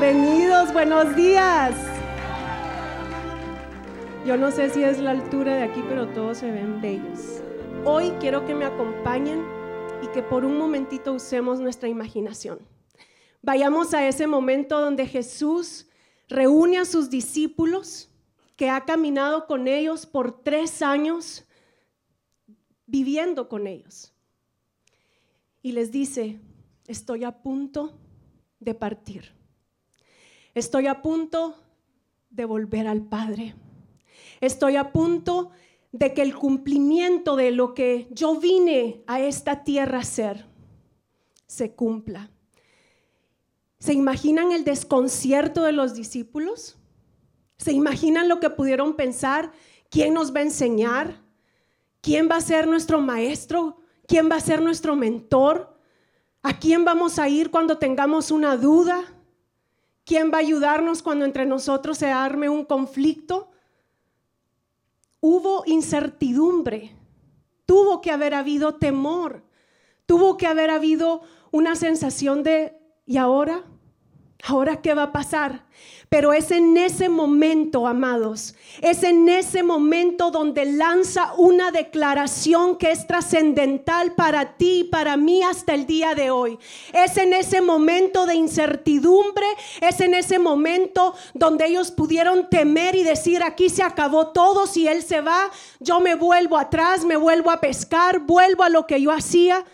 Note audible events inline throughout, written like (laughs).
Bienvenidos, buenos días. Yo no sé si es la altura de aquí, pero todos se ven bellos. Hoy quiero que me acompañen y que por un momentito usemos nuestra imaginación. Vayamos a ese momento donde Jesús reúne a sus discípulos, que ha caminado con ellos por tres años, viviendo con ellos. Y les dice, estoy a punto de partir. Estoy a punto de volver al Padre. Estoy a punto de que el cumplimiento de lo que yo vine a esta tierra a hacer se cumpla. ¿Se imaginan el desconcierto de los discípulos? ¿Se imaginan lo que pudieron pensar? ¿Quién nos va a enseñar? ¿Quién va a ser nuestro maestro? ¿Quién va a ser nuestro mentor? ¿A quién vamos a ir cuando tengamos una duda? ¿Quién va a ayudarnos cuando entre nosotros se arme un conflicto? Hubo incertidumbre, tuvo que haber habido temor, tuvo que haber habido una sensación de, ¿y ahora? ¿Ahora qué va a pasar? Pero es en ese momento, amados, es en ese momento donde lanza una declaración que es trascendental para ti y para mí hasta el día de hoy. Es en ese momento de incertidumbre, es en ese momento donde ellos pudieron temer y decir, aquí se acabó todo, si Él se va, yo me vuelvo atrás, me vuelvo a pescar, vuelvo a lo que yo hacía.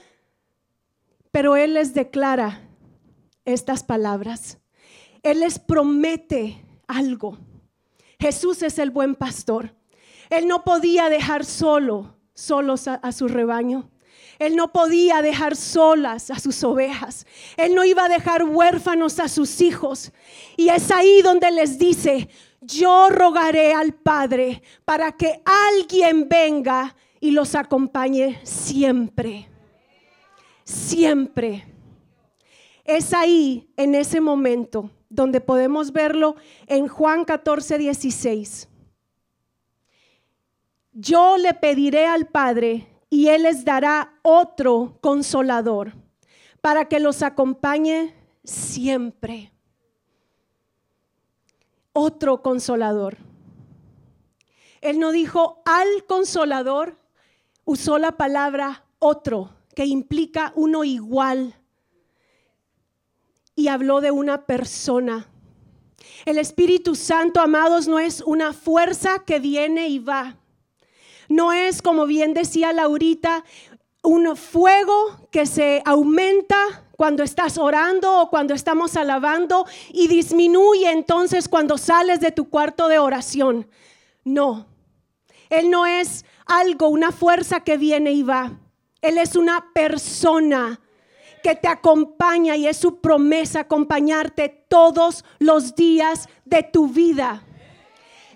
Pero Él les declara estas palabras. Él les promete algo. Jesús es el buen pastor. Él no podía dejar solo, solos a, su rebaño. Él no podía dejar solas a sus ovejas. Él no iba a dejar huérfanos a sus hijos. Y es ahí donde les dice, yo rogaré al Padre para que alguien venga y los acompañe siempre. Siempre. Es ahí, en ese momento, donde podemos verlo en Juan 14, 16. Yo le pediré al Padre y Él les dará otro consolador para que los acompañe siempre. Otro consolador. Él no dijo al consolador, usó la palabra otro, que implica uno igual y habló de una persona. El Espíritu Santo, amados, no es una fuerza que viene y va. No es, como bien decía Laurita, un fuego que se aumenta cuando estás orando o cuando estamos alabando y disminuye entonces cuando sales de tu cuarto de oración. No, Él no es algo, una fuerza que viene y va. Él es una persona que te acompaña y es su promesa acompañarte todos los días de tu vida.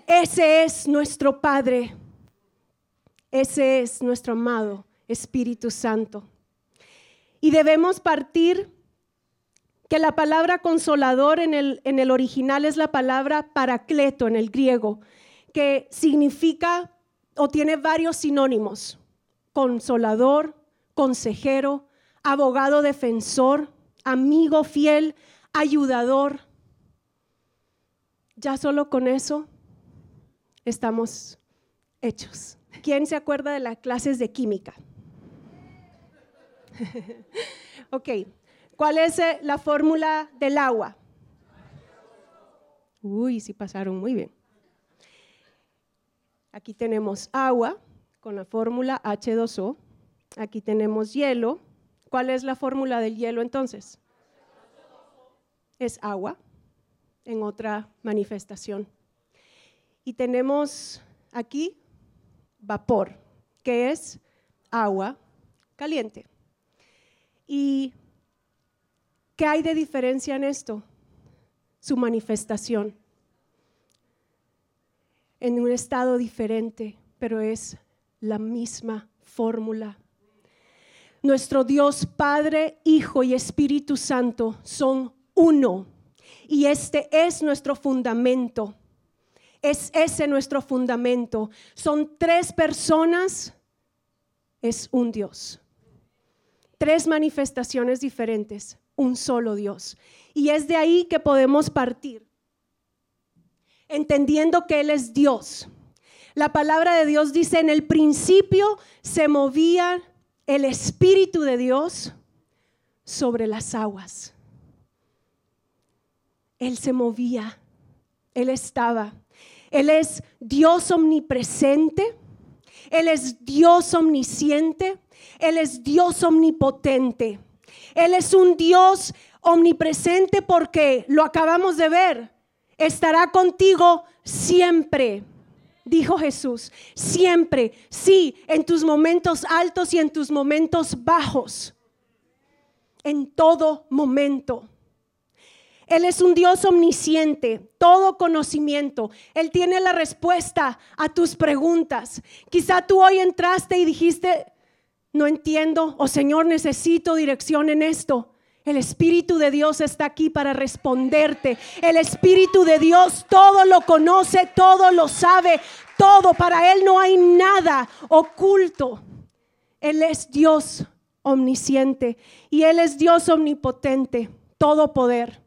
Ese es nuestro Padre. Ese es nuestro amado Espíritu Santo. Y debemos partir que la palabra consolador en el, en el original es la palabra paracleto en el griego, que significa o tiene varios sinónimos. Consolador, consejero, abogado defensor, amigo fiel, ayudador. Ya solo con eso estamos hechos. ¿Quién se acuerda de las clases de química? (laughs) ok, ¿cuál es eh, la fórmula del agua? Uy, sí pasaron muy bien. Aquí tenemos agua con la fórmula H2O. Aquí tenemos hielo ¿Cuál es la fórmula del hielo entonces? Es agua, en otra manifestación. Y tenemos aquí vapor, que es agua caliente. ¿Y qué hay de diferencia en esto? Su manifestación. En un estado diferente, pero es la misma fórmula nuestro Dios Padre, Hijo y Espíritu Santo son uno. Y este es nuestro fundamento. Es ese nuestro fundamento. Son tres personas, es un Dios. Tres manifestaciones diferentes, un solo Dios. Y es de ahí que podemos partir, entendiendo que Él es Dios. La palabra de Dios dice, en el principio se movía el Espíritu de Dios sobre las aguas. Él se movía, Él estaba. Él es Dios omnipresente, Él es Dios omnisciente, Él es Dios omnipotente. Él es un Dios omnipresente porque lo acabamos de ver. Estará contigo siempre, dijo Jesús. Siempre, sí, en tus momentos altos y en tus momentos bajos. En todo momento. Él es un Dios omnisciente, todo conocimiento. Él tiene la respuesta a tus preguntas. Quizá tú hoy entraste y dijiste, no entiendo, o Señor, necesito dirección en esto. El Espíritu de Dios está aquí para responderte. El Espíritu de Dios todo lo conoce, todo lo sabe, todo. Para Él no hay nada oculto. Él es Dios omnisciente y Él es Dios omnipotente, todo poder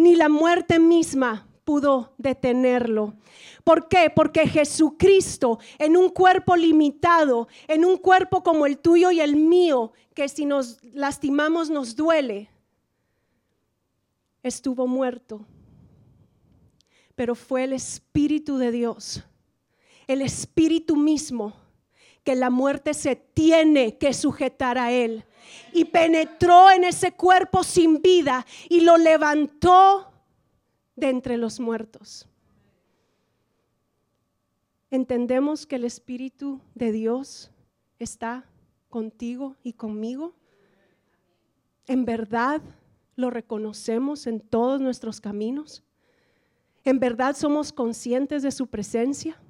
ni la muerte misma pudo detenerlo. ¿Por qué? Porque Jesucristo en un cuerpo limitado, en un cuerpo como el tuyo y el mío, que si nos lastimamos nos duele, estuvo muerto. Pero fue el Espíritu de Dios, el Espíritu mismo, que la muerte se tiene que sujetar a Él y penetró en ese cuerpo sin vida y lo levantó de entre los muertos. ¿Entendemos que el Espíritu de Dios está contigo y conmigo? ¿En verdad lo reconocemos en todos nuestros caminos? ¿En verdad somos conscientes de su presencia?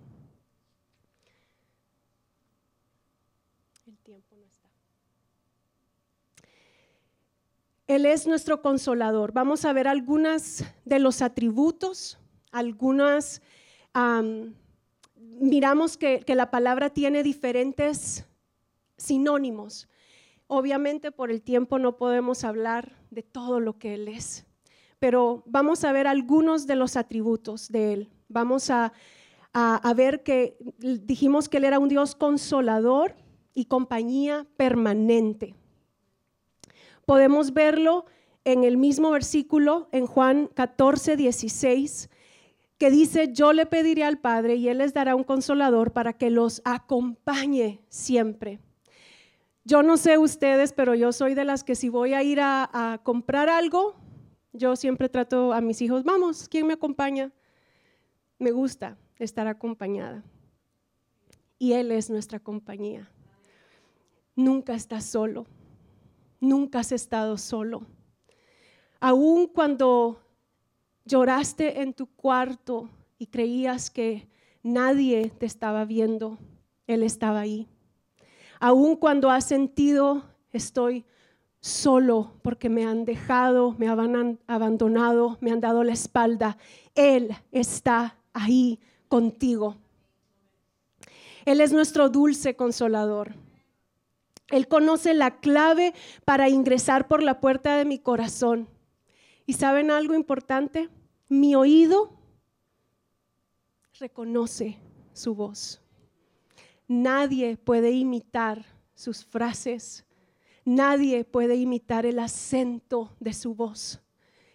Él es nuestro consolador. Vamos a ver algunas de los atributos, algunas, miramos que, la palabra tiene diferentes sinónimos. Obviamente por el tiempo no podemos hablar de todo lo que Él es, pero vamos a ver algunos de los atributos de Él. Vamos a, ver que dijimos que Él era un Dios consolador y compañía permanente podemos verlo en el mismo versículo, en Juan 14, 16, que dice, yo le pediré al Padre y Él les dará un consolador para que los acompañe siempre. Yo no sé ustedes, pero yo soy de las que si voy a ir a, a comprar algo, yo siempre trato a mis hijos, vamos, ¿quién me acompaña? Me gusta estar acompañada. Y Él es nuestra compañía. Nunca está solo nunca has estado solo. Aún cuando lloraste en tu cuarto y creías que nadie te estaba viendo, Él estaba ahí. Aún cuando has sentido, estoy solo porque me han dejado, me han abandonado, me han dado la espalda, Él está ahí contigo. Él es nuestro dulce consolador. Él conoce la clave para ingresar por la puerta de mi corazón. ¿Y saben algo importante? Mi oído reconoce su voz. Nadie puede imitar sus frases. Nadie puede imitar el acento de su voz.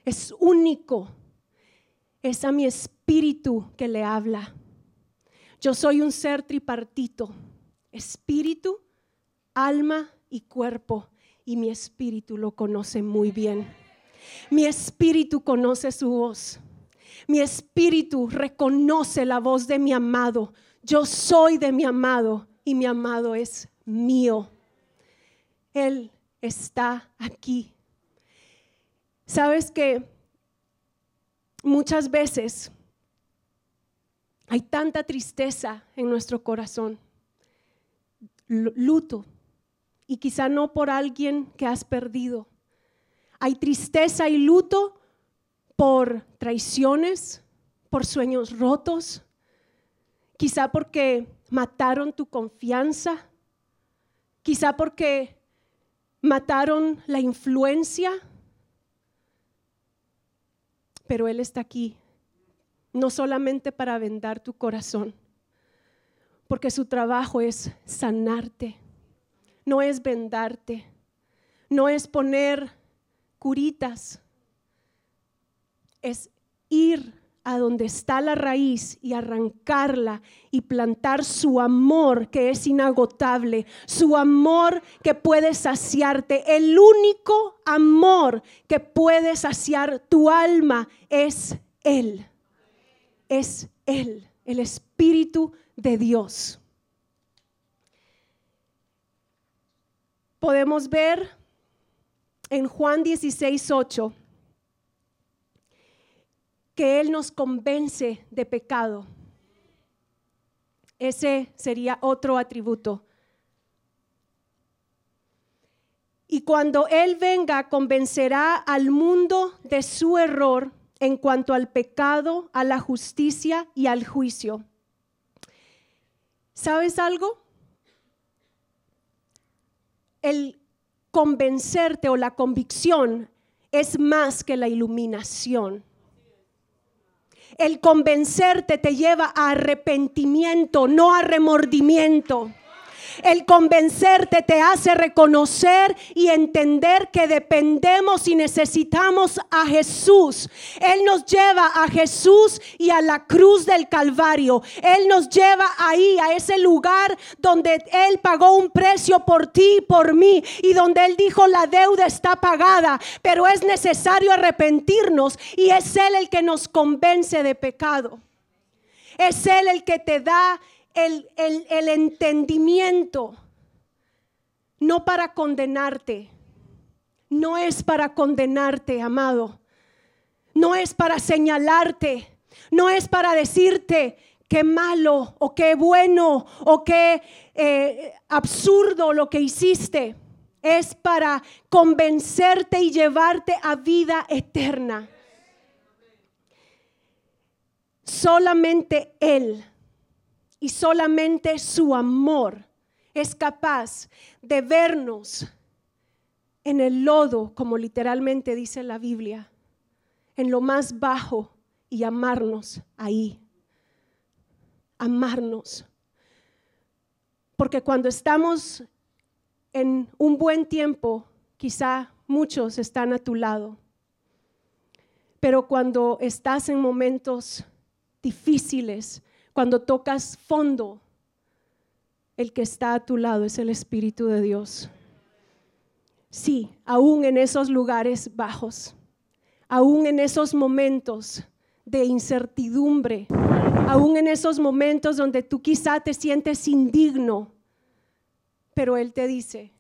Es único. Es a mi espíritu que le habla. Yo soy un ser tripartito. Espíritu, alma y cuerpo, y mi espíritu lo conoce muy bien. Mi espíritu conoce su voz. Mi espíritu reconoce la voz de mi amado. Yo soy de mi amado y mi amado es mío. Él está aquí. Sabes que muchas veces hay tanta tristeza en nuestro corazón, luto, y quizá no por alguien que has perdido. Hay tristeza y luto por traiciones, por sueños rotos, quizá porque mataron tu confianza, quizá porque mataron la influencia Pero Él está aquí, no solamente para vendar tu corazón, porque su trabajo es sanarte, no es vendarte, no es poner curitas, es ir a donde está la raíz y arrancarla y plantar su amor que es inagotable, su amor que puede saciarte. El único amor que puede saciar tu alma es Él. Es Él, el Espíritu de Dios. Podemos ver en Juan 16, 8 que Él nos convence de pecado. Ese sería otro atributo. Y cuando Él venga, convencerá al mundo de su error en cuanto al pecado, a la justicia y al juicio. ¿Sabes algo? El convencerte o la convicción es más que la iluminación. El convencerte te lleva a arrepentimiento, no a remordimiento. El convencerte te hace reconocer y entender que dependemos y necesitamos a Jesús. Él nos lleva a Jesús y a la cruz del Calvario. Él nos lleva ahí, a ese lugar donde Él pagó un precio por ti y por mí y donde Él dijo la deuda está pagada, pero es necesario arrepentirnos y es Él el que nos convence de pecado. Es Él el que te da el, entendimiento, no para condenarte, no es para condenarte, amado, no es para señalarte, no es para decirte qué malo o qué bueno o qué eh, absurdo lo que hiciste. Es para convencerte y llevarte a vida eterna. Solamente Él y solamente su amor es capaz de vernos en el lodo, como literalmente dice la Biblia, en lo más bajo y amarnos ahí. Amarnos. Porque cuando estamos en un buen tiempo, quizá muchos están a tu lado. Pero cuando estás en momentos difíciles, cuando tocas fondo, el que está a tu lado es el Espíritu de Dios. Sí, aún en esos lugares bajos, aún en esos momentos de incertidumbre, aún en esos momentos donde tú quizá te sientes indigno, pero Él te dice,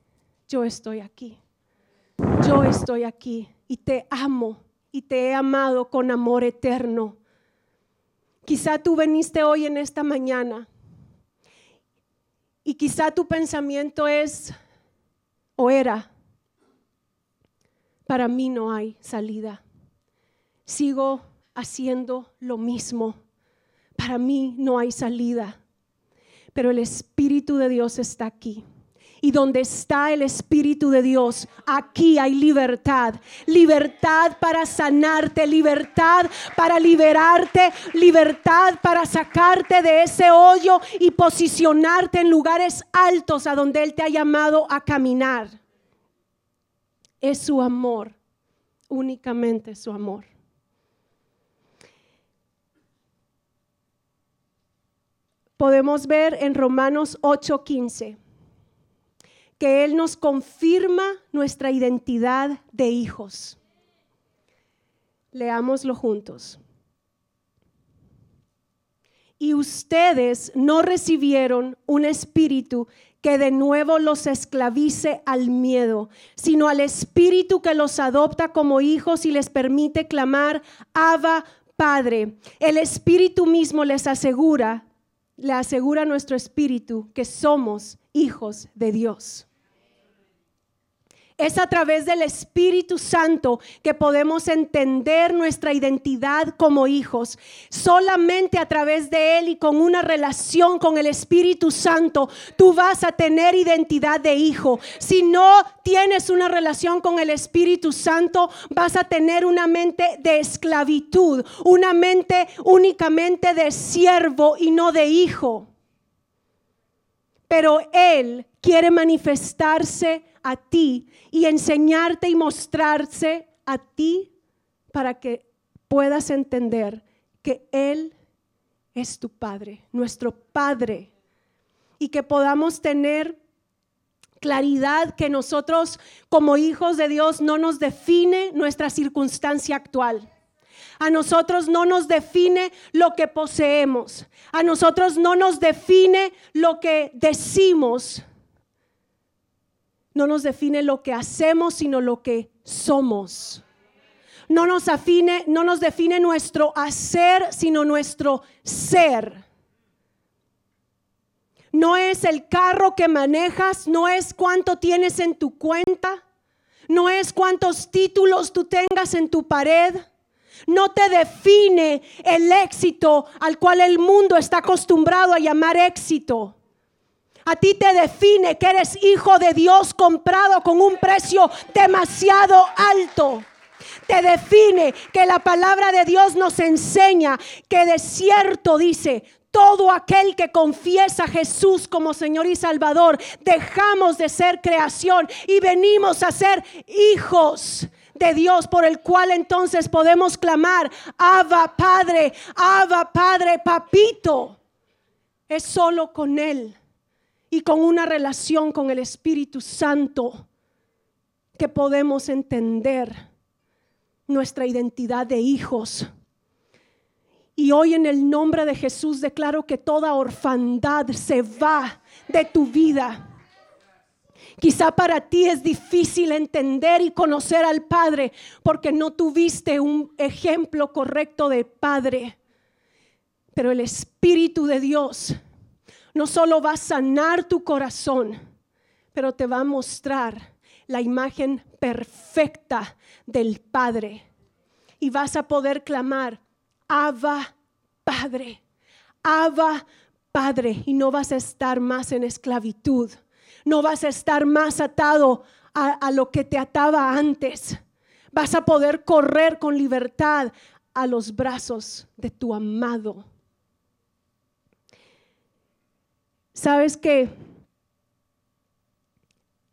yo estoy aquí, yo estoy aquí y te amo y te he amado con amor eterno. Quizá tú veniste hoy en esta mañana y quizá tu pensamiento es o era, para mí no hay salida. Sigo haciendo lo mismo. Para mí no hay salida. Pero el Espíritu de Dios está aquí y donde está el Espíritu de Dios, aquí hay libertad. Libertad para sanarte, libertad para liberarte, libertad para sacarte de ese hoyo y posicionarte en lugares altos a donde Él te ha llamado a caminar. Es su amor, únicamente su amor. Podemos ver en Romanos 8:15 que Él nos confirma nuestra identidad de hijos. Leámoslo juntos. Y ustedes no recibieron un espíritu que de nuevo los esclavice al miedo, sino al espíritu que los adopta como hijos y les permite clamar, Abba, Padre. El espíritu mismo les asegura, le asegura nuestro espíritu que somos hijos de Dios. Es a través del Espíritu Santo que podemos entender nuestra identidad como hijos. Solamente a través de Él y con una relación con el Espíritu Santo, tú vas a tener identidad de hijo. Si no tienes una relación con el Espíritu Santo, vas a tener una mente de esclavitud, una mente únicamente de siervo y no de hijo. Pero Él quiere manifestarse a ti y enseñarte y mostrarse a ti para que puedas entender que Él es tu Padre, nuestro Padre, y que podamos tener claridad que nosotros como hijos de Dios no nos define nuestra circunstancia actual. A nosotros no nos define lo que poseemos. A nosotros no nos define lo que decimos no nos define lo que hacemos, sino lo que somos. No nos, afine, no nos define nuestro hacer, sino nuestro ser. No es el carro que manejas, no es cuánto tienes en tu cuenta, no es cuántos títulos tú tengas en tu pared. No te define el éxito al cual el mundo está acostumbrado a llamar éxito. A ti te define que eres hijo de Dios comprado con un precio demasiado alto. Te define que la palabra de Dios nos enseña que de cierto dice, todo aquel que confiesa a Jesús como Señor y Salvador, dejamos de ser creación y venimos a ser hijos de Dios por el cual entonces podemos clamar, Abba Padre, Abba Padre, Papito. Es solo con Él y con una relación con el Espíritu Santo que podemos entender nuestra identidad de hijos. Y hoy en el nombre de Jesús declaro que toda orfandad se va de tu vida. Quizá para ti es difícil entender y conocer al Padre porque no tuviste un ejemplo correcto de Padre. Pero el Espíritu de Dios no solo va a sanar tu corazón, pero te va a mostrar la imagen perfecta del Padre. Y vas a poder clamar, Abba Padre, Abba Padre. Y no vas a estar más en esclavitud. No vas a estar más atado a, a lo que te ataba antes. Vas a poder correr con libertad a los brazos de tu amado Sabes que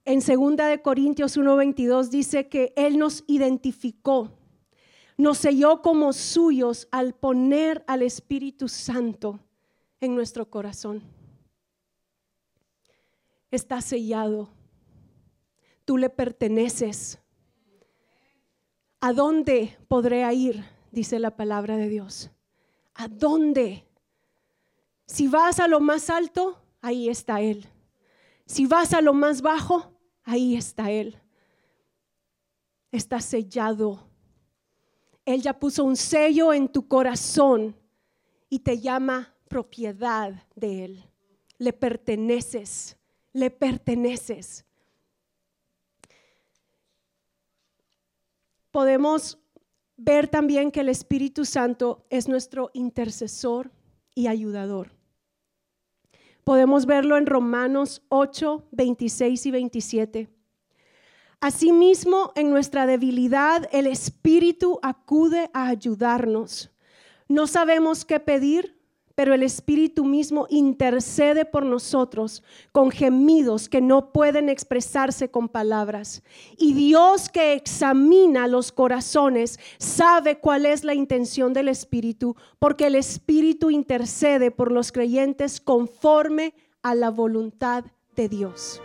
en 2 de Corintios 1:22 dice que él nos identificó, nos selló como suyos al poner al Espíritu Santo en nuestro corazón. Está sellado. Tú le perteneces. ¿A dónde podré ir? Dice la palabra de Dios. ¿A dónde? Si vas a lo más alto, ahí está Él. Si vas a lo más bajo, ahí está Él. Está sellado. Él ya puso un sello en tu corazón y te llama propiedad de Él. Le perteneces, le perteneces. Podemos ver también que el Espíritu Santo es nuestro intercesor y ayudador. Podemos verlo en Romanos 8, 26 y 27. Asimismo, en nuestra debilidad, el Espíritu acude a ayudarnos. No sabemos qué pedir, pero el Espíritu mismo intercede por nosotros con gemidos que no pueden expresarse con palabras. Y Dios que examina los corazones sabe cuál es la intención del Espíritu, porque el Espíritu intercede por los creyentes conforme a la voluntad de Dios.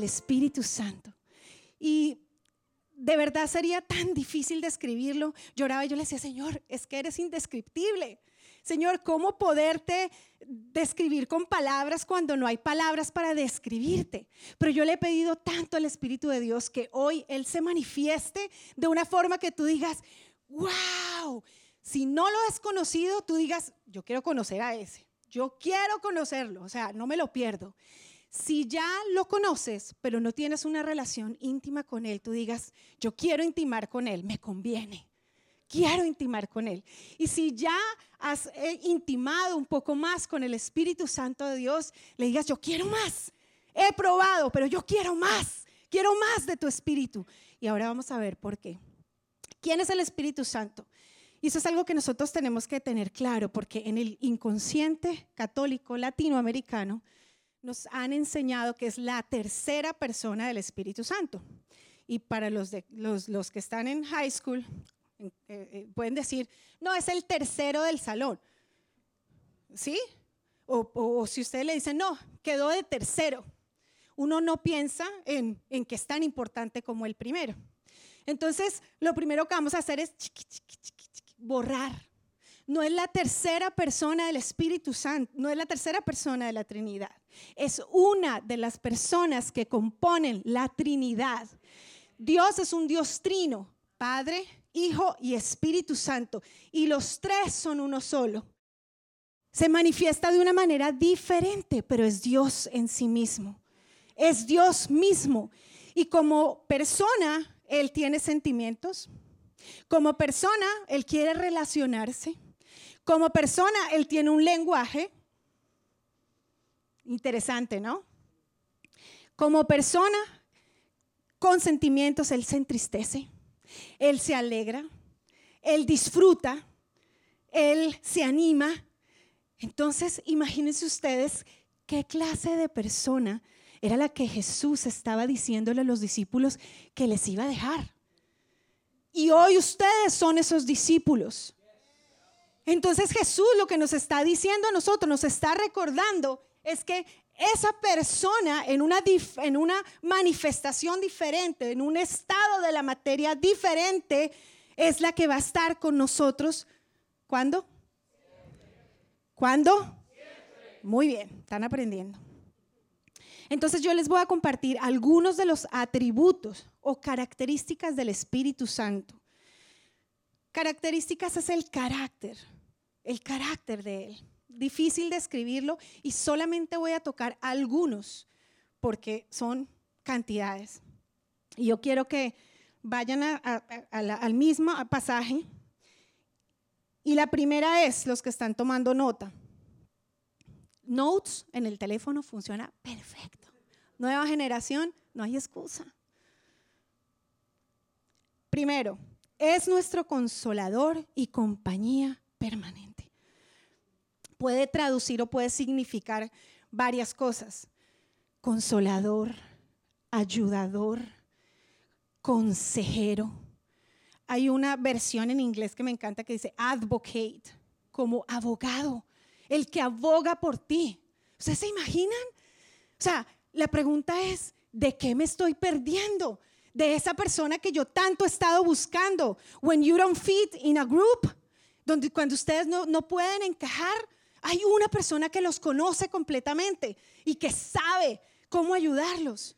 El Espíritu Santo. Y de verdad sería tan difícil describirlo. Lloraba y yo le decía, Señor, es que eres indescriptible. Señor, ¿cómo poderte describir con palabras cuando no hay palabras para describirte? Pero yo le he pedido tanto al Espíritu de Dios que hoy Él se manifieste de una forma que tú digas, wow, si no lo has conocido, tú digas, yo quiero conocer a ese, yo quiero conocerlo, o sea, no me lo pierdo. Si ya lo conoces, pero no tienes una relación íntima con Él, tú digas, yo quiero intimar con Él, me conviene quiero intimar con Él. Y si ya has eh, intimado un poco más con el Espíritu Santo de Dios, le digas, yo quiero más. He probado, pero yo quiero más. Quiero más de tu Espíritu. Y ahora vamos a ver por qué. ¿Quién es el Espíritu Santo? Y eso es algo que nosotros tenemos que tener claro, porque en el inconsciente católico latinoamericano nos han enseñado que es la tercera persona del Espíritu Santo. Y para los, los, los que están en high school eh, eh, pueden decir, no, es el tercero del salón. ¿Sí? O, si ustedes le dicen, no, quedó de tercero. Uno no piensa en, en, que es tan importante como el primero. Entonces, lo primero que vamos a hacer es borrar. No es la tercera persona del Espíritu Santo, no es la tercera persona de la Trinidad. Es una de las personas que componen la Trinidad. Dios es un Dios trino, Padre, Hijo y Espíritu Santo. Y los tres son uno solo. Se manifiesta de una manera diferente, pero es Dios en sí mismo. Es Dios mismo. Y como persona, Él tiene sentimientos. Como persona, Él quiere relacionarse. Como persona, Él tiene un lenguaje. Interesante, ¿no? Como persona, con sentimientos, Él se entristece. Él se alegra, Él disfruta, Él se anima. Entonces, imagínense ustedes qué clase de persona era la que Jesús estaba diciéndole a los discípulos que les iba a dejar. Y hoy ustedes son esos discípulos. Entonces Jesús lo que nos está diciendo a nosotros, nos está recordando, es que esa persona en una, en una manifestación diferente, en un estado de la materia diferente, es la que va a estar con nosotros. ¿Cuándo? ¿Cuándo? Muy bien, están aprendiendo. Entonces yo les voy a compartir algunos de los atributos o características del Espíritu Santo. Características es el carácter, el carácter de Él difícil describirlo y solamente voy a tocar algunos porque son cantidades. Y yo quiero que vayan al mismo pasaje. Y la primera es, los que están tomando nota, Notes en el teléfono funciona perfecto. Nueva generación, no hay excusa. Primero, es nuestro consolador y compañía permanente puede traducir o puede significar varias cosas. Consolador, ayudador, consejero. Hay una versión en inglés que me encanta que dice advocate, como abogado, el que aboga por ti. ¿Ustedes se imaginan? O sea, la pregunta es, ¿de qué me estoy perdiendo? De esa persona que yo tanto he estado buscando. When you don't fit in a group, donde cuando ustedes no, no pueden encajar, hay una persona que los conoce completamente y que sabe cómo ayudarlos.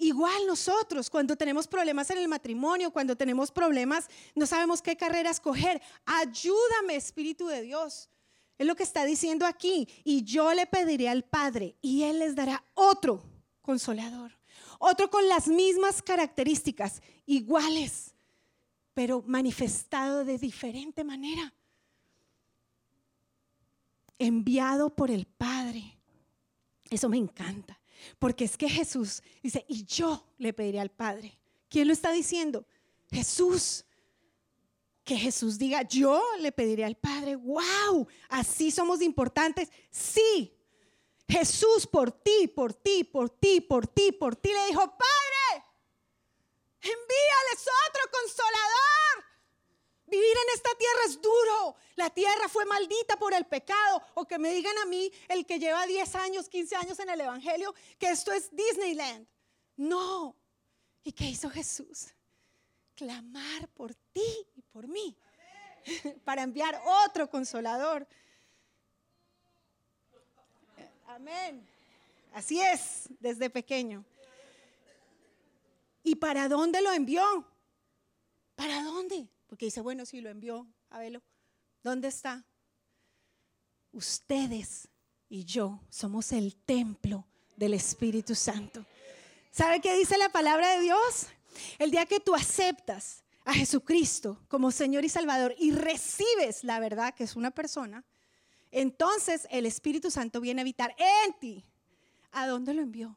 Igual nosotros, cuando tenemos problemas en el matrimonio, cuando tenemos problemas, no sabemos qué carrera escoger. Ayúdame, Espíritu de Dios. Es lo que está diciendo aquí. Y yo le pediré al Padre y Él les dará otro consolador. Otro con las mismas características, iguales, pero manifestado de diferente manera enviado por el Padre. Eso me encanta, porque es que Jesús dice, y yo le pediré al Padre. ¿Quién lo está diciendo? Jesús. Que Jesús diga, yo le pediré al Padre, wow, así somos importantes. Sí, Jesús por ti, por ti, por ti, por ti, por ti le dijo, Padre, envíales otro consolador Vivir en esta tierra es duro. La tierra fue maldita por el pecado. O que me digan a mí, el que lleva 10 años, 15 años en el Evangelio, que esto es Disneyland. No. ¿Y qué hizo Jesús? Clamar por ti y por mí. (laughs) para enviar otro consolador. Amén. Así es, desde pequeño. ¿Y para dónde lo envió? ¿Para dónde? Porque dice, bueno, si lo envió, a verlo. ¿Dónde está? Ustedes y yo somos el templo del Espíritu Santo. ¿Sabe qué dice la palabra de Dios? El día que tú aceptas a Jesucristo como Señor y Salvador y recibes la verdad que es una persona, entonces el Espíritu Santo viene a habitar en ti. ¿A dónde lo envió?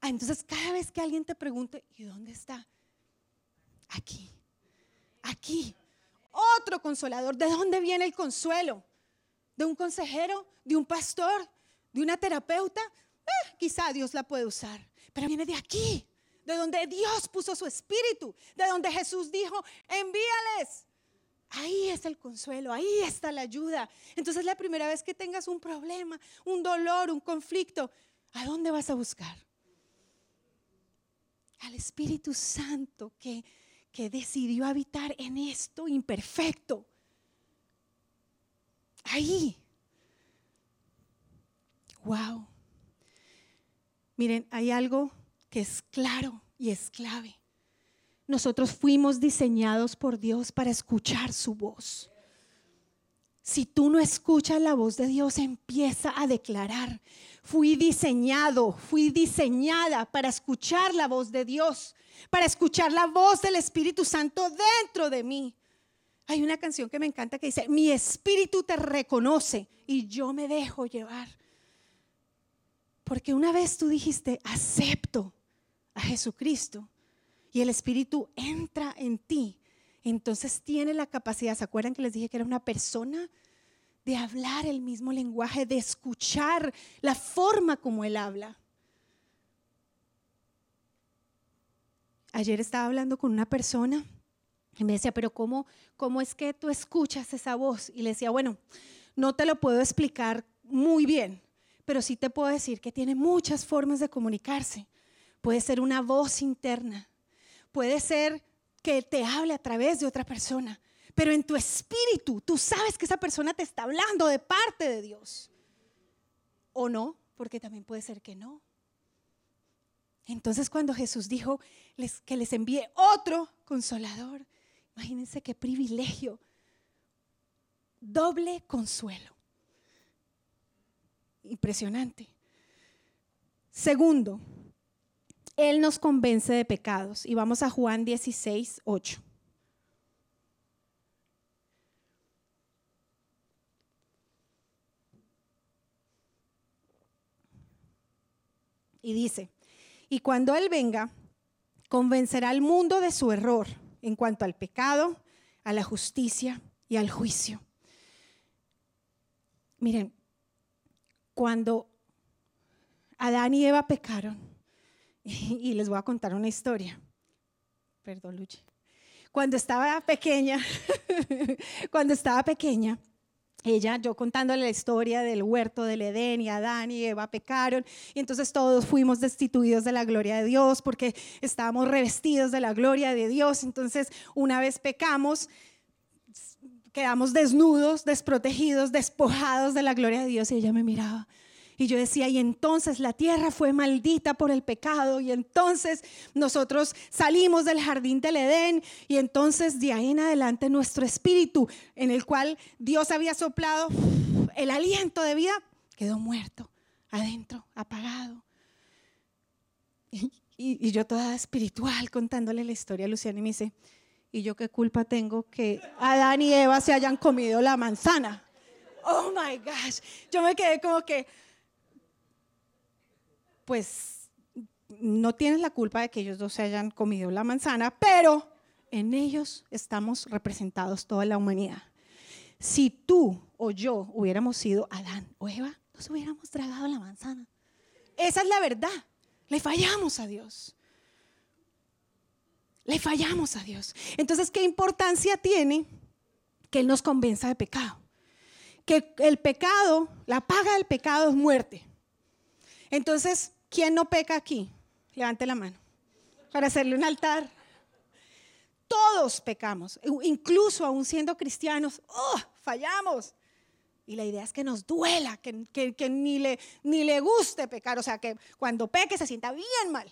Ah, entonces cada vez que alguien te pregunte, ¿y dónde está? Aquí, aquí. Otro consolador. ¿De dónde viene el consuelo? ¿De un consejero? ¿De un pastor? ¿De una terapeuta? Eh, quizá Dios la puede usar, pero viene de aquí, de donde Dios puso su espíritu, de donde Jesús dijo, envíales. Ahí es el consuelo, ahí está la ayuda. Entonces la primera vez que tengas un problema, un dolor, un conflicto, ¿a dónde vas a buscar? Al Espíritu Santo que, que decidió habitar en esto imperfecto. Ahí. Wow. Miren, hay algo que es claro y es clave. Nosotros fuimos diseñados por Dios para escuchar su voz. Si tú no escuchas la voz de Dios, empieza a declarar, fui diseñado, fui diseñada para escuchar la voz de Dios, para escuchar la voz del Espíritu Santo dentro de mí. Hay una canción que me encanta que dice, mi espíritu te reconoce y yo me dejo llevar. Porque una vez tú dijiste, acepto a Jesucristo, y el Espíritu entra en ti, entonces tiene la capacidad, ¿se acuerdan que les dije que era una persona? De hablar el mismo lenguaje, de escuchar la forma como Él habla. Ayer estaba hablando con una persona y me decía, pero ¿cómo, ¿cómo es que tú escuchas esa voz? Y le decía, bueno, no te lo puedo explicar muy bien, pero sí te puedo decir que tiene muchas formas de comunicarse. Puede ser una voz interna, puede ser que te hable a través de otra persona, pero en tu espíritu tú sabes que esa persona te está hablando de parte de Dios. O no, porque también puede ser que no. Entonces cuando Jesús dijo que les envíe otro consolador, imagínense qué privilegio, doble consuelo. Impresionante. Segundo, él nos convence de pecados. Y vamos a Juan 16, 8. Y dice, y cuando Él venga, convencerá al mundo de su error en cuanto al pecado, a la justicia y al juicio. Miren, cuando Adán y Eva pecaron, (laughs) y les voy a contar una historia. Perdón, Luche. Cuando estaba pequeña, (laughs) cuando estaba pequeña, ella, yo contándole la historia del huerto del Edén y Adán y Eva pecaron, y entonces todos fuimos destituidos de la gloria de Dios porque estábamos revestidos de la gloria de Dios. Entonces, una vez pecamos, quedamos desnudos, desprotegidos, despojados de la gloria de Dios, y ella me miraba y yo decía, y entonces la tierra fue maldita por el pecado, y entonces nosotros salimos del jardín del Edén, y entonces de ahí en adelante nuestro espíritu, en el cual Dios había soplado el aliento de vida, quedó muerto, adentro, apagado. Y, yo toda espiritual contándole la historia a Luciana y me dice, ¿y yo qué culpa tengo que Adán y Eva se hayan comido la manzana? Oh my gosh, yo me quedé como que, pues no tienes la culpa de que ellos dos se hayan comido la manzana, pero en ellos estamos representados toda la humanidad. Si tú o yo hubiéramos sido Adán o Eva, nos hubiéramos tragado la manzana. Esa es la verdad. Le fallamos a Dios. Le fallamos a Dios. Entonces, ¿qué importancia tiene que Él nos convenza de pecado? Que el pecado, la paga del pecado es muerte. Entonces, ¿Quién no peca aquí? Levante la mano. Para hacerle un altar. Todos pecamos, incluso aún siendo cristianos, oh, fallamos. Y la idea es que nos duela, que, que, ni, le, ni le guste pecar, o sea, que cuando peque se sienta bien mal.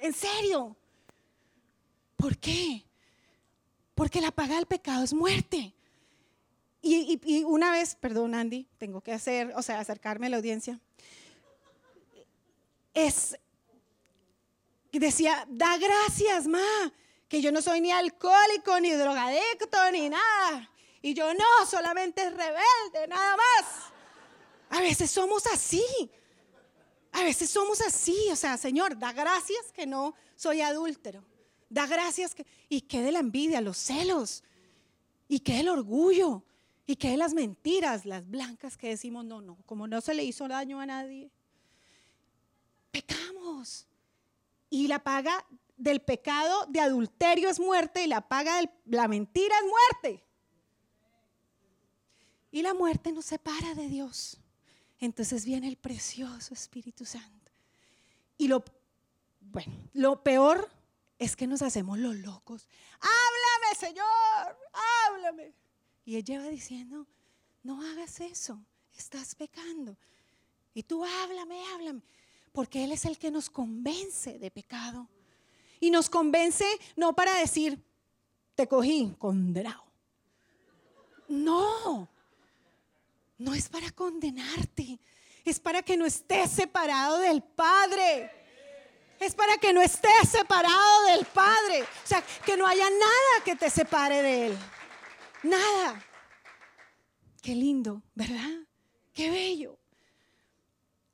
En serio. ¿Por qué? Porque la paga del pecado es muerte. Y, una vez, perdón Andy, tengo que hacer, o sea, acercarme a la audiencia. Es, decía, da gracias, ma, que yo no soy ni alcohólico, ni drogadicto, ni nada. Y yo no, solamente es rebelde, nada más. A veces somos así. A veces somos así. O sea, Señor, da gracias que no soy adúltero. Da gracias que... Y qué de la envidia, los celos. Y qué del orgullo. Y qué de las mentiras, las blancas que decimos, no, no, como no se le hizo daño a nadie. Pecamos. Y la paga del pecado de adulterio es muerte y la paga de la mentira es muerte. Y la muerte nos separa de Dios. Entonces viene el precioso Espíritu Santo. Y lo, bueno, lo peor es que nos hacemos los locos. Háblame, Señor, háblame. Y ella va diciendo, no hagas eso, estás pecando. Y tú háblame, háblame porque Él es el que nos convence de pecado. Y nos convence no para decir, te cogí, condenado. No, no es para condenarte, es para que no estés separado del Padre. Es para que no estés separado del Padre. O sea, que no haya nada que te separe de Él. Nada. Qué lindo, ¿verdad? Qué bello.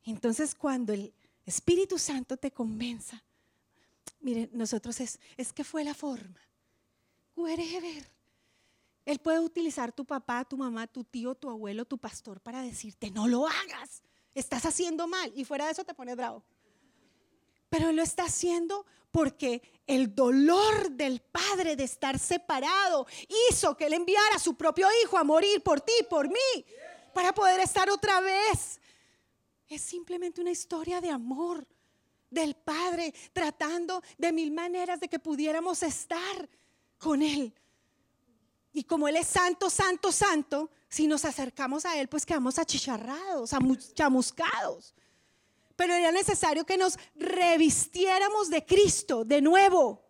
Entonces cuando el Espíritu Santo te convenza. Mire, nosotros es, es que fue la forma. Wherever. Él puede utilizar tu papá, tu mamá, tu tío, tu abuelo, tu pastor para decirte, no lo hagas, estás haciendo mal. Y fuera de eso te pones bravo. Pero Él lo está haciendo porque el dolor del Padre de estar separado hizo que Él enviara a su propio Hijo a morir por ti, por mí, para poder estar otra vez es simplemente una historia de amor del Padre tratando de mil maneras de que pudiéramos estar con Él. Y como Él es santo, santo, santo, si nos acercamos a Él, pues quedamos achicharrados, chamuscados. Pero era necesario que nos revistiéramos de Cristo de nuevo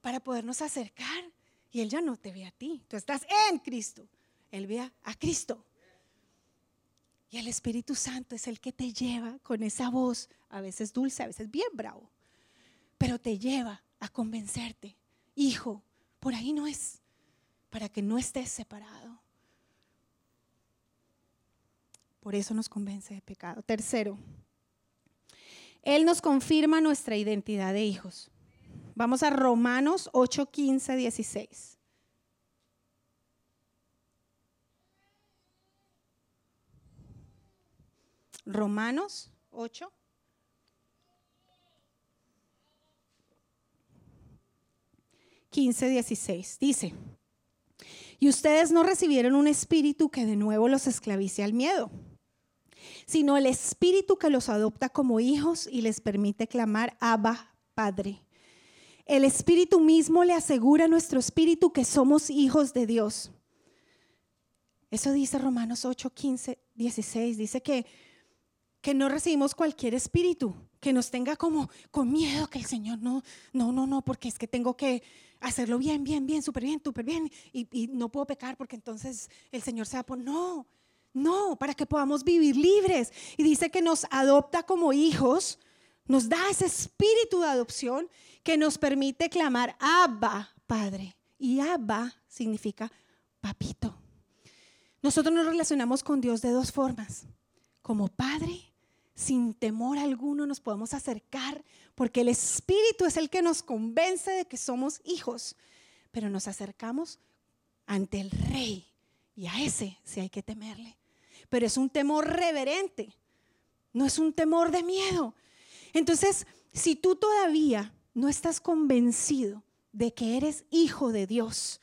para podernos acercar. Y Él ya no te ve a ti, tú estás en Cristo. Él ve a Cristo. Y el Espíritu Santo es el que te lleva con esa voz, a veces dulce, a veces bien bravo, pero te lleva a convencerte, hijo, por ahí no es, para que no estés separado. Por eso nos convence de pecado. Tercero, Él nos confirma nuestra identidad de hijos. Vamos a Romanos 8, 15, 16. Romanos 8. Quince, dieciséis. Dice, y ustedes no recibieron un espíritu que de nuevo los esclavice al miedo, sino el espíritu que los adopta como hijos y les permite clamar, Abba, Padre. El espíritu mismo le asegura a nuestro espíritu que somos hijos de Dios. Eso dice Romanos 8, 15, 16. Dice que que no recibimos cualquier espíritu que nos tenga como con miedo que el Señor no, no, no, no, porque es que tengo que hacerlo bien, bien, bien, súper bien, súper bien, y, no puedo pecar porque entonces el Señor se va a poner, no, no, para que podamos vivir libres. Y dice que nos adopta como hijos, nos da ese espíritu de adopción que nos permite clamar, Abba, Padre. Y Abba significa papito. Nosotros nos relacionamos con Dios de dos formas, como Padre sin temor alguno nos podemos acercar porque el Espíritu es el que nos convence de que somos hijos, pero nos acercamos ante el Rey y a ese sí hay que temerle. Pero es un temor reverente, no es un temor de miedo. Entonces, si tú todavía no estás convencido de que eres hijo de Dios,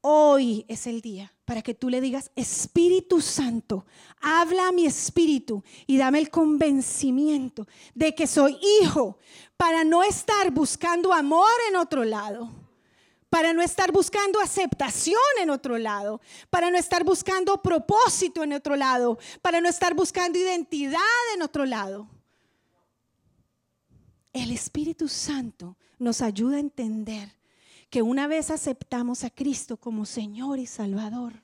hoy es el día para que tú le digas, Espíritu Santo, habla a mi espíritu y dame el convencimiento de que soy hijo, para no estar buscando amor en otro lado, para no estar buscando aceptación en otro lado, para no estar buscando propósito en otro lado, para no estar buscando identidad en otro lado. El Espíritu Santo nos ayuda a entender que una vez aceptamos a Cristo como Señor y Salvador,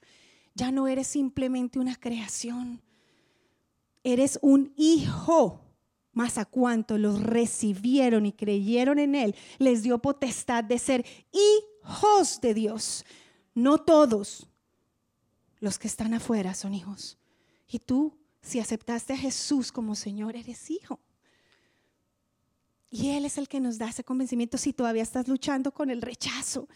ya no eres simplemente una creación, eres un hijo. Más a cuanto los recibieron y creyeron en Él, les dio potestad de ser hijos de Dios. No todos los que están afuera son hijos. Y tú, si aceptaste a Jesús como Señor, eres hijo. Y Él es el que nos da ese convencimiento si todavía estás luchando con el rechazo.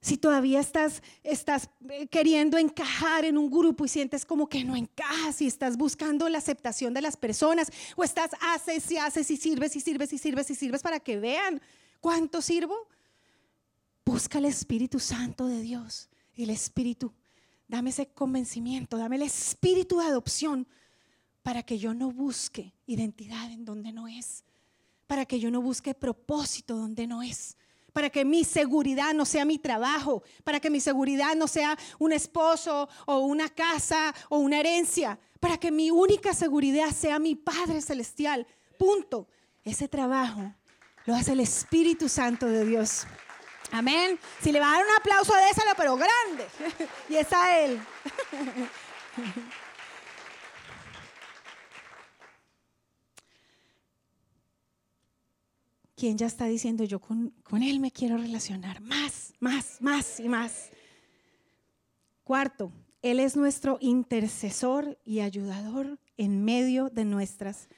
Si todavía estás, estás eh, queriendo encajar en un grupo y sientes como que no encajas y estás buscando la aceptación de las personas o estás haces y haces y sirves y sirves y sirves y sirves para que vean cuánto sirvo, busca el Espíritu Santo de Dios el Espíritu, dame ese convencimiento, dame el Espíritu de adopción para que yo no busque identidad en donde no es para que yo no busque propósito donde no es. Para que mi seguridad no sea mi trabajo, para que mi seguridad no sea un esposo o una casa o una herencia, para que mi única seguridad sea mi Padre Celestial. Punto. Ese trabajo lo hace el Espíritu Santo de Dios. Amén. Si le va a dar un aplauso, déselo, pero grande. (laughs) y es a Él. (laughs) ¿Quién ya está diciendo, yo con, con Él me quiero relacionar más, más, más y más. Cuarto, Él es nuestro intercesor y ayudador en medio de nuestras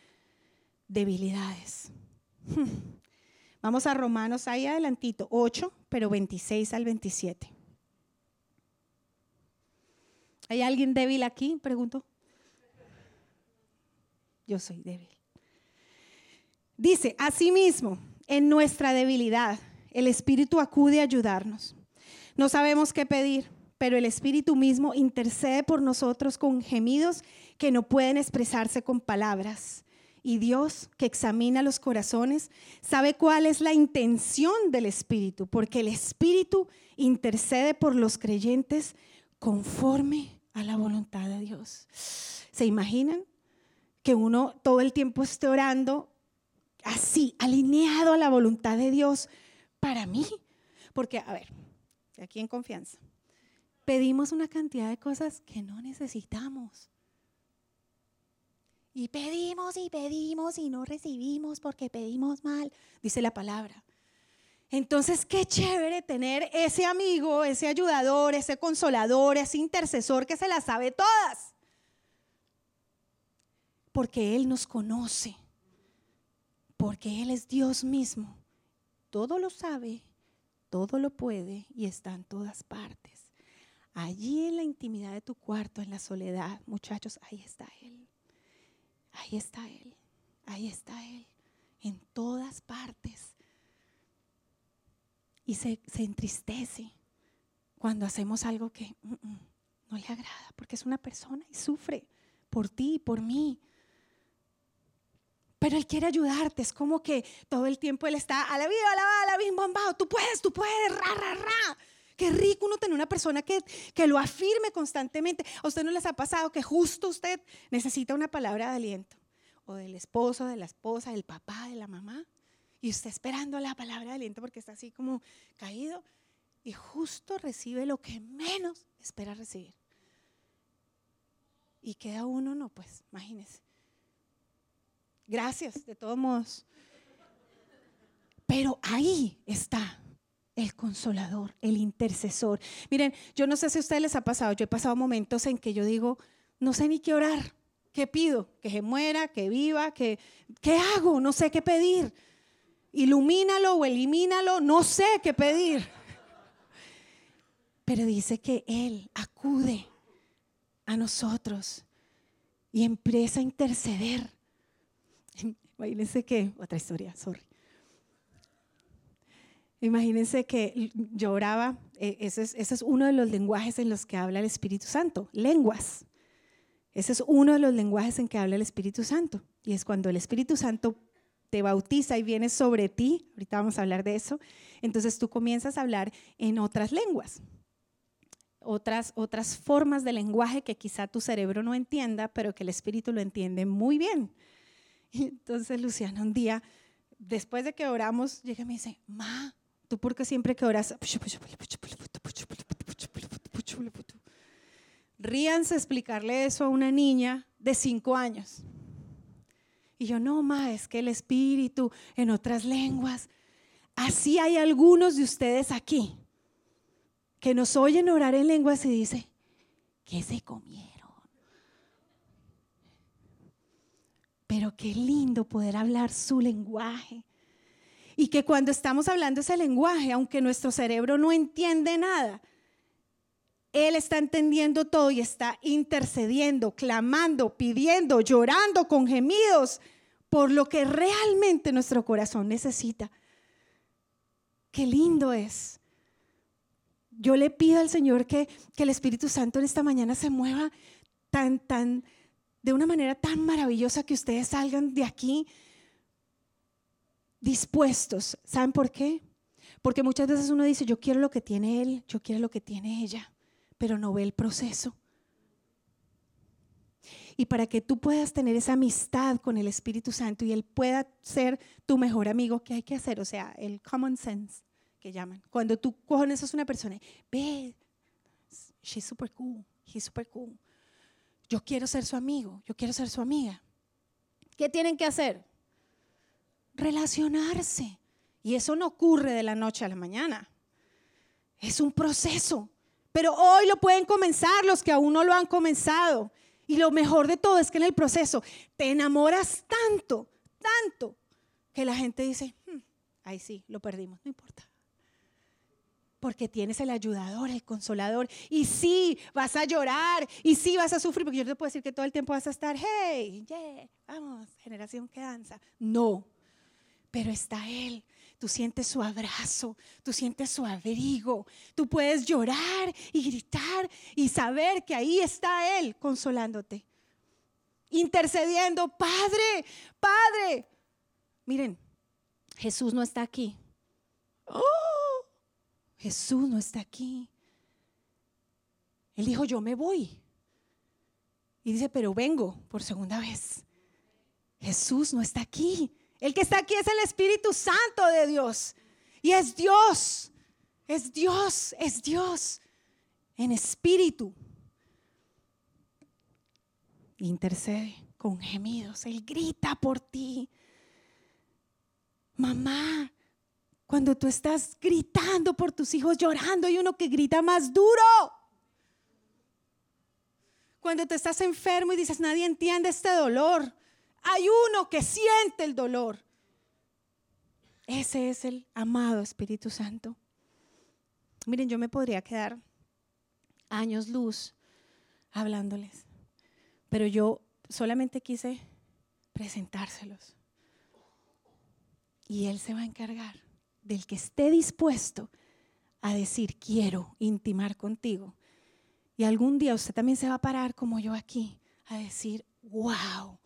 debilidades. (laughs) Vamos a Romanos ahí adelantito, 8, pero 26 al 27. ¿Hay alguien débil aquí? Pregunto. Yo soy débil. Dice, asimismo, en nuestra debilidad, el Espíritu acude a ayudarnos. No sabemos qué pedir, pero el Espíritu mismo intercede por nosotros con gemidos que no pueden expresarse con palabras. Y Dios, que examina los corazones, sabe cuál es la intención del Espíritu, porque el Espíritu intercede por los creyentes conforme a la voluntad de Dios. ¿Se imaginan que uno todo el tiempo esté orando así, alineado a la voluntad de Dios para mí. Porque, a ver, aquí en confianza, pedimos una cantidad de cosas que no necesitamos. Y pedimos y pedimos y no recibimos porque pedimos mal, dice la palabra. Entonces, qué chévere tener ese amigo, ese ayudador, ese consolador, ese intercesor que se las sabe todas. Porque Él nos conoce porque Él es Dios mismo. Todo lo sabe, todo lo puede y está en todas partes. Allí en la intimidad de tu cuarto, en la soledad, muchachos, ahí está Él. Ahí está Él. Ahí está Él. En todas partes. Y se, entristece cuando hacemos algo que mm, mm, no le agrada, porque es una persona y sufre por ti y por mí. Pero Él quiere ayudarte. Es como que todo el tiempo Él está a la vida, a la vida, a la vida, bombado. Tú puedes, tú puedes, ra, ra, ra. Qué rico uno tener una persona que, que lo afirme constantemente. ¿A usted no les ha pasado que justo usted necesita una palabra de aliento? O del esposo, de la esposa, del papá, de la mamá. Y usted esperando la palabra de aliento porque está así como caído. Y justo recibe lo que menos espera recibir. Y queda uno, no, pues imagínese Gracias, de todos modos. Pero ahí está el consolador, el intercesor. Miren, yo no sé si a ustedes les ha pasado, yo he pasado momentos en que yo digo, no sé ni qué orar, qué pido, que se muera, que viva, que, ¿qué hago? No sé qué pedir. Ilumínalo o elimínalo, no sé qué pedir. Pero dice que Él acude a nosotros y empieza a interceder Imagínense que, otra historia, sorry. Imagínense que yo oraba, e, ese es, ese es uno de los lenguajes en los que habla el Espíritu Santo, lenguas. Ese es uno de los lenguajes en que habla el Espíritu Santo. Y es cuando el Espíritu Santo te bautiza y viene sobre ti, ahorita vamos a hablar de eso, entonces tú comienzas a hablar en otras lenguas, otras, otras formas de lenguaje que quizá tu cerebro no entienda, pero que el Espíritu lo entiende muy bien. Y entonces Luciana un día, después de que oramos, llega y me dice, Ma, ¿tú por qué siempre que oras? Ríanse explicarle eso a una niña de cinco años. Y yo, no, ma, es que el espíritu en otras lenguas. Así hay algunos de ustedes aquí que nos oyen orar en lenguas y dicen, ¿qué se comieron? Pero qué lindo poder hablar su lenguaje. Y que cuando estamos hablando ese lenguaje, aunque nuestro cerebro no entiende nada, él está entendiendo todo y está intercediendo, clamando, pidiendo, llorando con gemidos por lo que realmente nuestro corazón necesita. Qué lindo es. Yo le pido al Señor que, que el Espíritu Santo en esta mañana se mueva tan, tan, de una manera tan maravillosa que ustedes salgan de aquí dispuestos. ¿Saben por qué? Porque muchas veces uno dice, yo quiero lo que tiene él, yo quiero lo que tiene ella pero no ve el proceso. Y para que tú puedas tener esa amistad con el Espíritu Santo y Él pueda ser tu mejor amigo, ¿qué hay que hacer? O sea, el common sense que llaman. Cuando tú conoces a una persona, ve, she's super cool, he's super cool. Yo quiero ser su amigo, yo quiero ser su amiga. ¿Qué tienen que hacer? Relacionarse. Y eso no ocurre de la noche a la mañana. Es un proceso. Pero hoy lo pueden comenzar los que aún no lo han comenzado. Y lo mejor de todo es que en el proceso te enamoras tanto, tanto, que la gente dice, hmm, ahí sí, lo perdimos, no importa. Porque tienes el ayudador, el consolador. Y sí, vas a llorar. Y sí, vas a sufrir. Porque yo te puedo decir que todo el tiempo vas a estar, hey, yeah, vamos, generación que danza. No. Pero está Él Tú sientes su abrazo, tú sientes su abrigo, tú puedes llorar y gritar y saber que ahí está Él consolándote, intercediendo, Padre, Padre. Miren, Jesús no está aquí. Oh, Jesús no está aquí. Él dijo, yo me voy. Y dice, pero vengo por segunda vez. Jesús no está aquí. El que está aquí es el Espíritu Santo de Dios. Y es Dios, es Dios, es Dios en espíritu. Intercede con gemidos. Él grita por ti. Mamá, cuando tú estás gritando por tus hijos, llorando, hay uno que grita más duro. Cuando tú estás enfermo y dices, nadie entiende este dolor. Hay uno que siente el dolor. Ese es el amado Espíritu Santo. Miren, yo me podría quedar años luz hablándoles, pero yo solamente quise presentárselos. Y Él se va a encargar del que esté dispuesto a decir, quiero intimar contigo. Y algún día usted también se va a parar como yo aquí a decir, wow,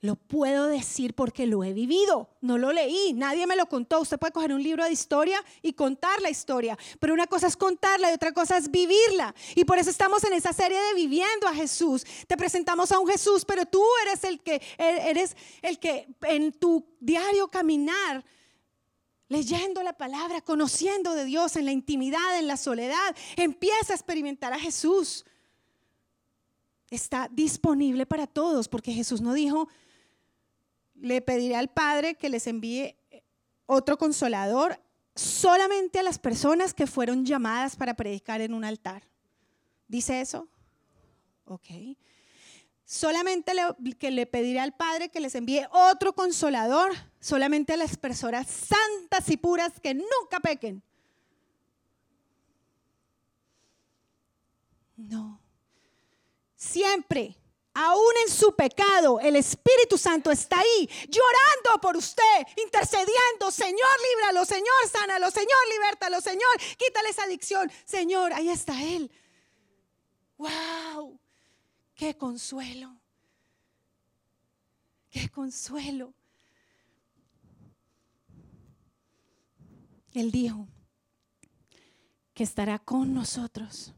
lo puedo decir porque lo he vivido, no lo leí, nadie me lo contó. Usted puede coger un libro de historia y contar la historia, pero una cosa es contarla y otra cosa es vivirla. Y por eso estamos en esa serie de viviendo a Jesús. Te presentamos a un Jesús, pero tú eres el que eres el que en tu diario caminar leyendo la palabra, conociendo de Dios en la intimidad, en la soledad, empieza a experimentar a Jesús. Está disponible para todos, porque Jesús no dijo, le pediré al Padre que les envíe otro consolador solamente a las personas que fueron llamadas para predicar en un altar. ¿Dice eso? Ok. Solamente le, que le pediré al Padre que les envíe otro consolador, solamente a las personas santas y puras que nunca pequen. No. Siempre aún en su pecado, el Espíritu Santo está ahí, llorando por usted, intercediendo, Señor, líbralo, Señor, sánalo, Señor, libértalo, Señor, quítale esa adicción, Señor, ahí está Él. ¡Wow! ¡Qué consuelo! ¡Qué consuelo! Él dijo que estará con nosotros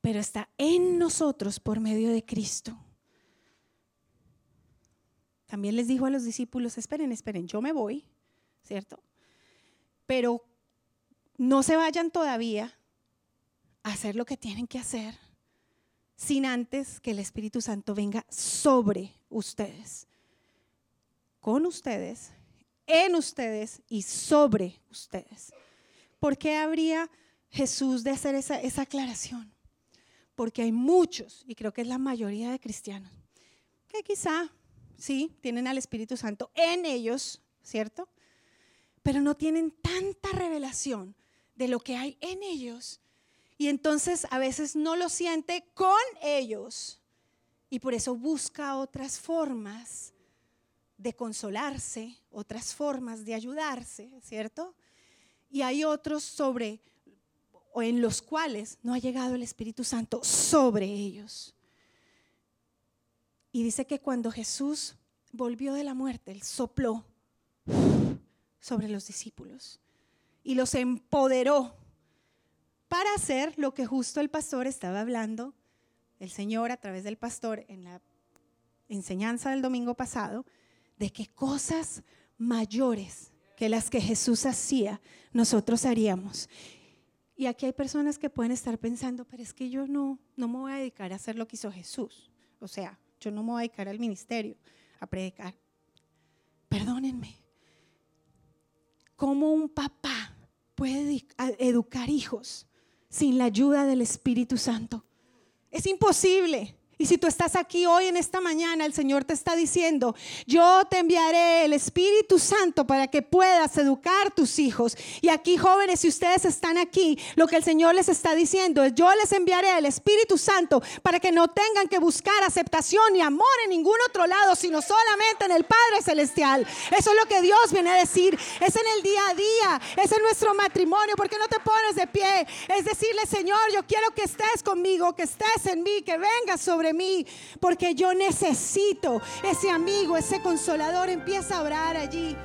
pero está en nosotros por medio de Cristo. También les dijo a los discípulos, esperen, esperen, yo me voy, ¿cierto? Pero no se vayan todavía a hacer lo que tienen que hacer sin antes que el Espíritu Santo venga sobre ustedes, con ustedes, en ustedes y sobre ustedes. ¿Por qué habría Jesús de hacer esa, esa aclaración? porque hay muchos, y creo que es la mayoría de cristianos, que quizá, sí, tienen al Espíritu Santo en ellos, ¿cierto? Pero no tienen tanta revelación de lo que hay en ellos. Y entonces a veces no lo siente con ellos. Y por eso busca otras formas de consolarse, otras formas de ayudarse, ¿cierto? Y hay otros sobre o en los cuales no ha llegado el Espíritu Santo sobre ellos. Y dice que cuando Jesús volvió de la muerte, él sopló sobre los discípulos y los empoderó para hacer lo que justo el pastor estaba hablando, el Señor a través del pastor en la enseñanza del domingo pasado, de que cosas mayores que las que Jesús hacía, nosotros haríamos. Y aquí hay personas que pueden estar pensando, pero es que yo no, no me voy a dedicar a hacer lo que hizo Jesús. O sea, yo no me voy a dedicar al ministerio, a predicar. Perdónenme. ¿Cómo un papá puede educar hijos sin la ayuda del Espíritu Santo? Es imposible. Y si tú estás aquí hoy en esta mañana, el Señor te está diciendo, yo te enviaré el Espíritu Santo para que puedas educar tus hijos. Y aquí jóvenes, si ustedes están aquí, lo que el Señor les está diciendo es, yo les enviaré el Espíritu Santo para que no tengan que buscar aceptación y amor en ningún otro lado, sino solamente en el Padre Celestial. Eso es lo que Dios viene a decir. Es en el día a día, es en nuestro matrimonio. ¿Por qué no te pones de pie? Es decirle, Señor, yo quiero que estés conmigo, que estés en mí, que vengas mí, porque yo necesito ese amigo, ese consolador. Empieza a orar allí.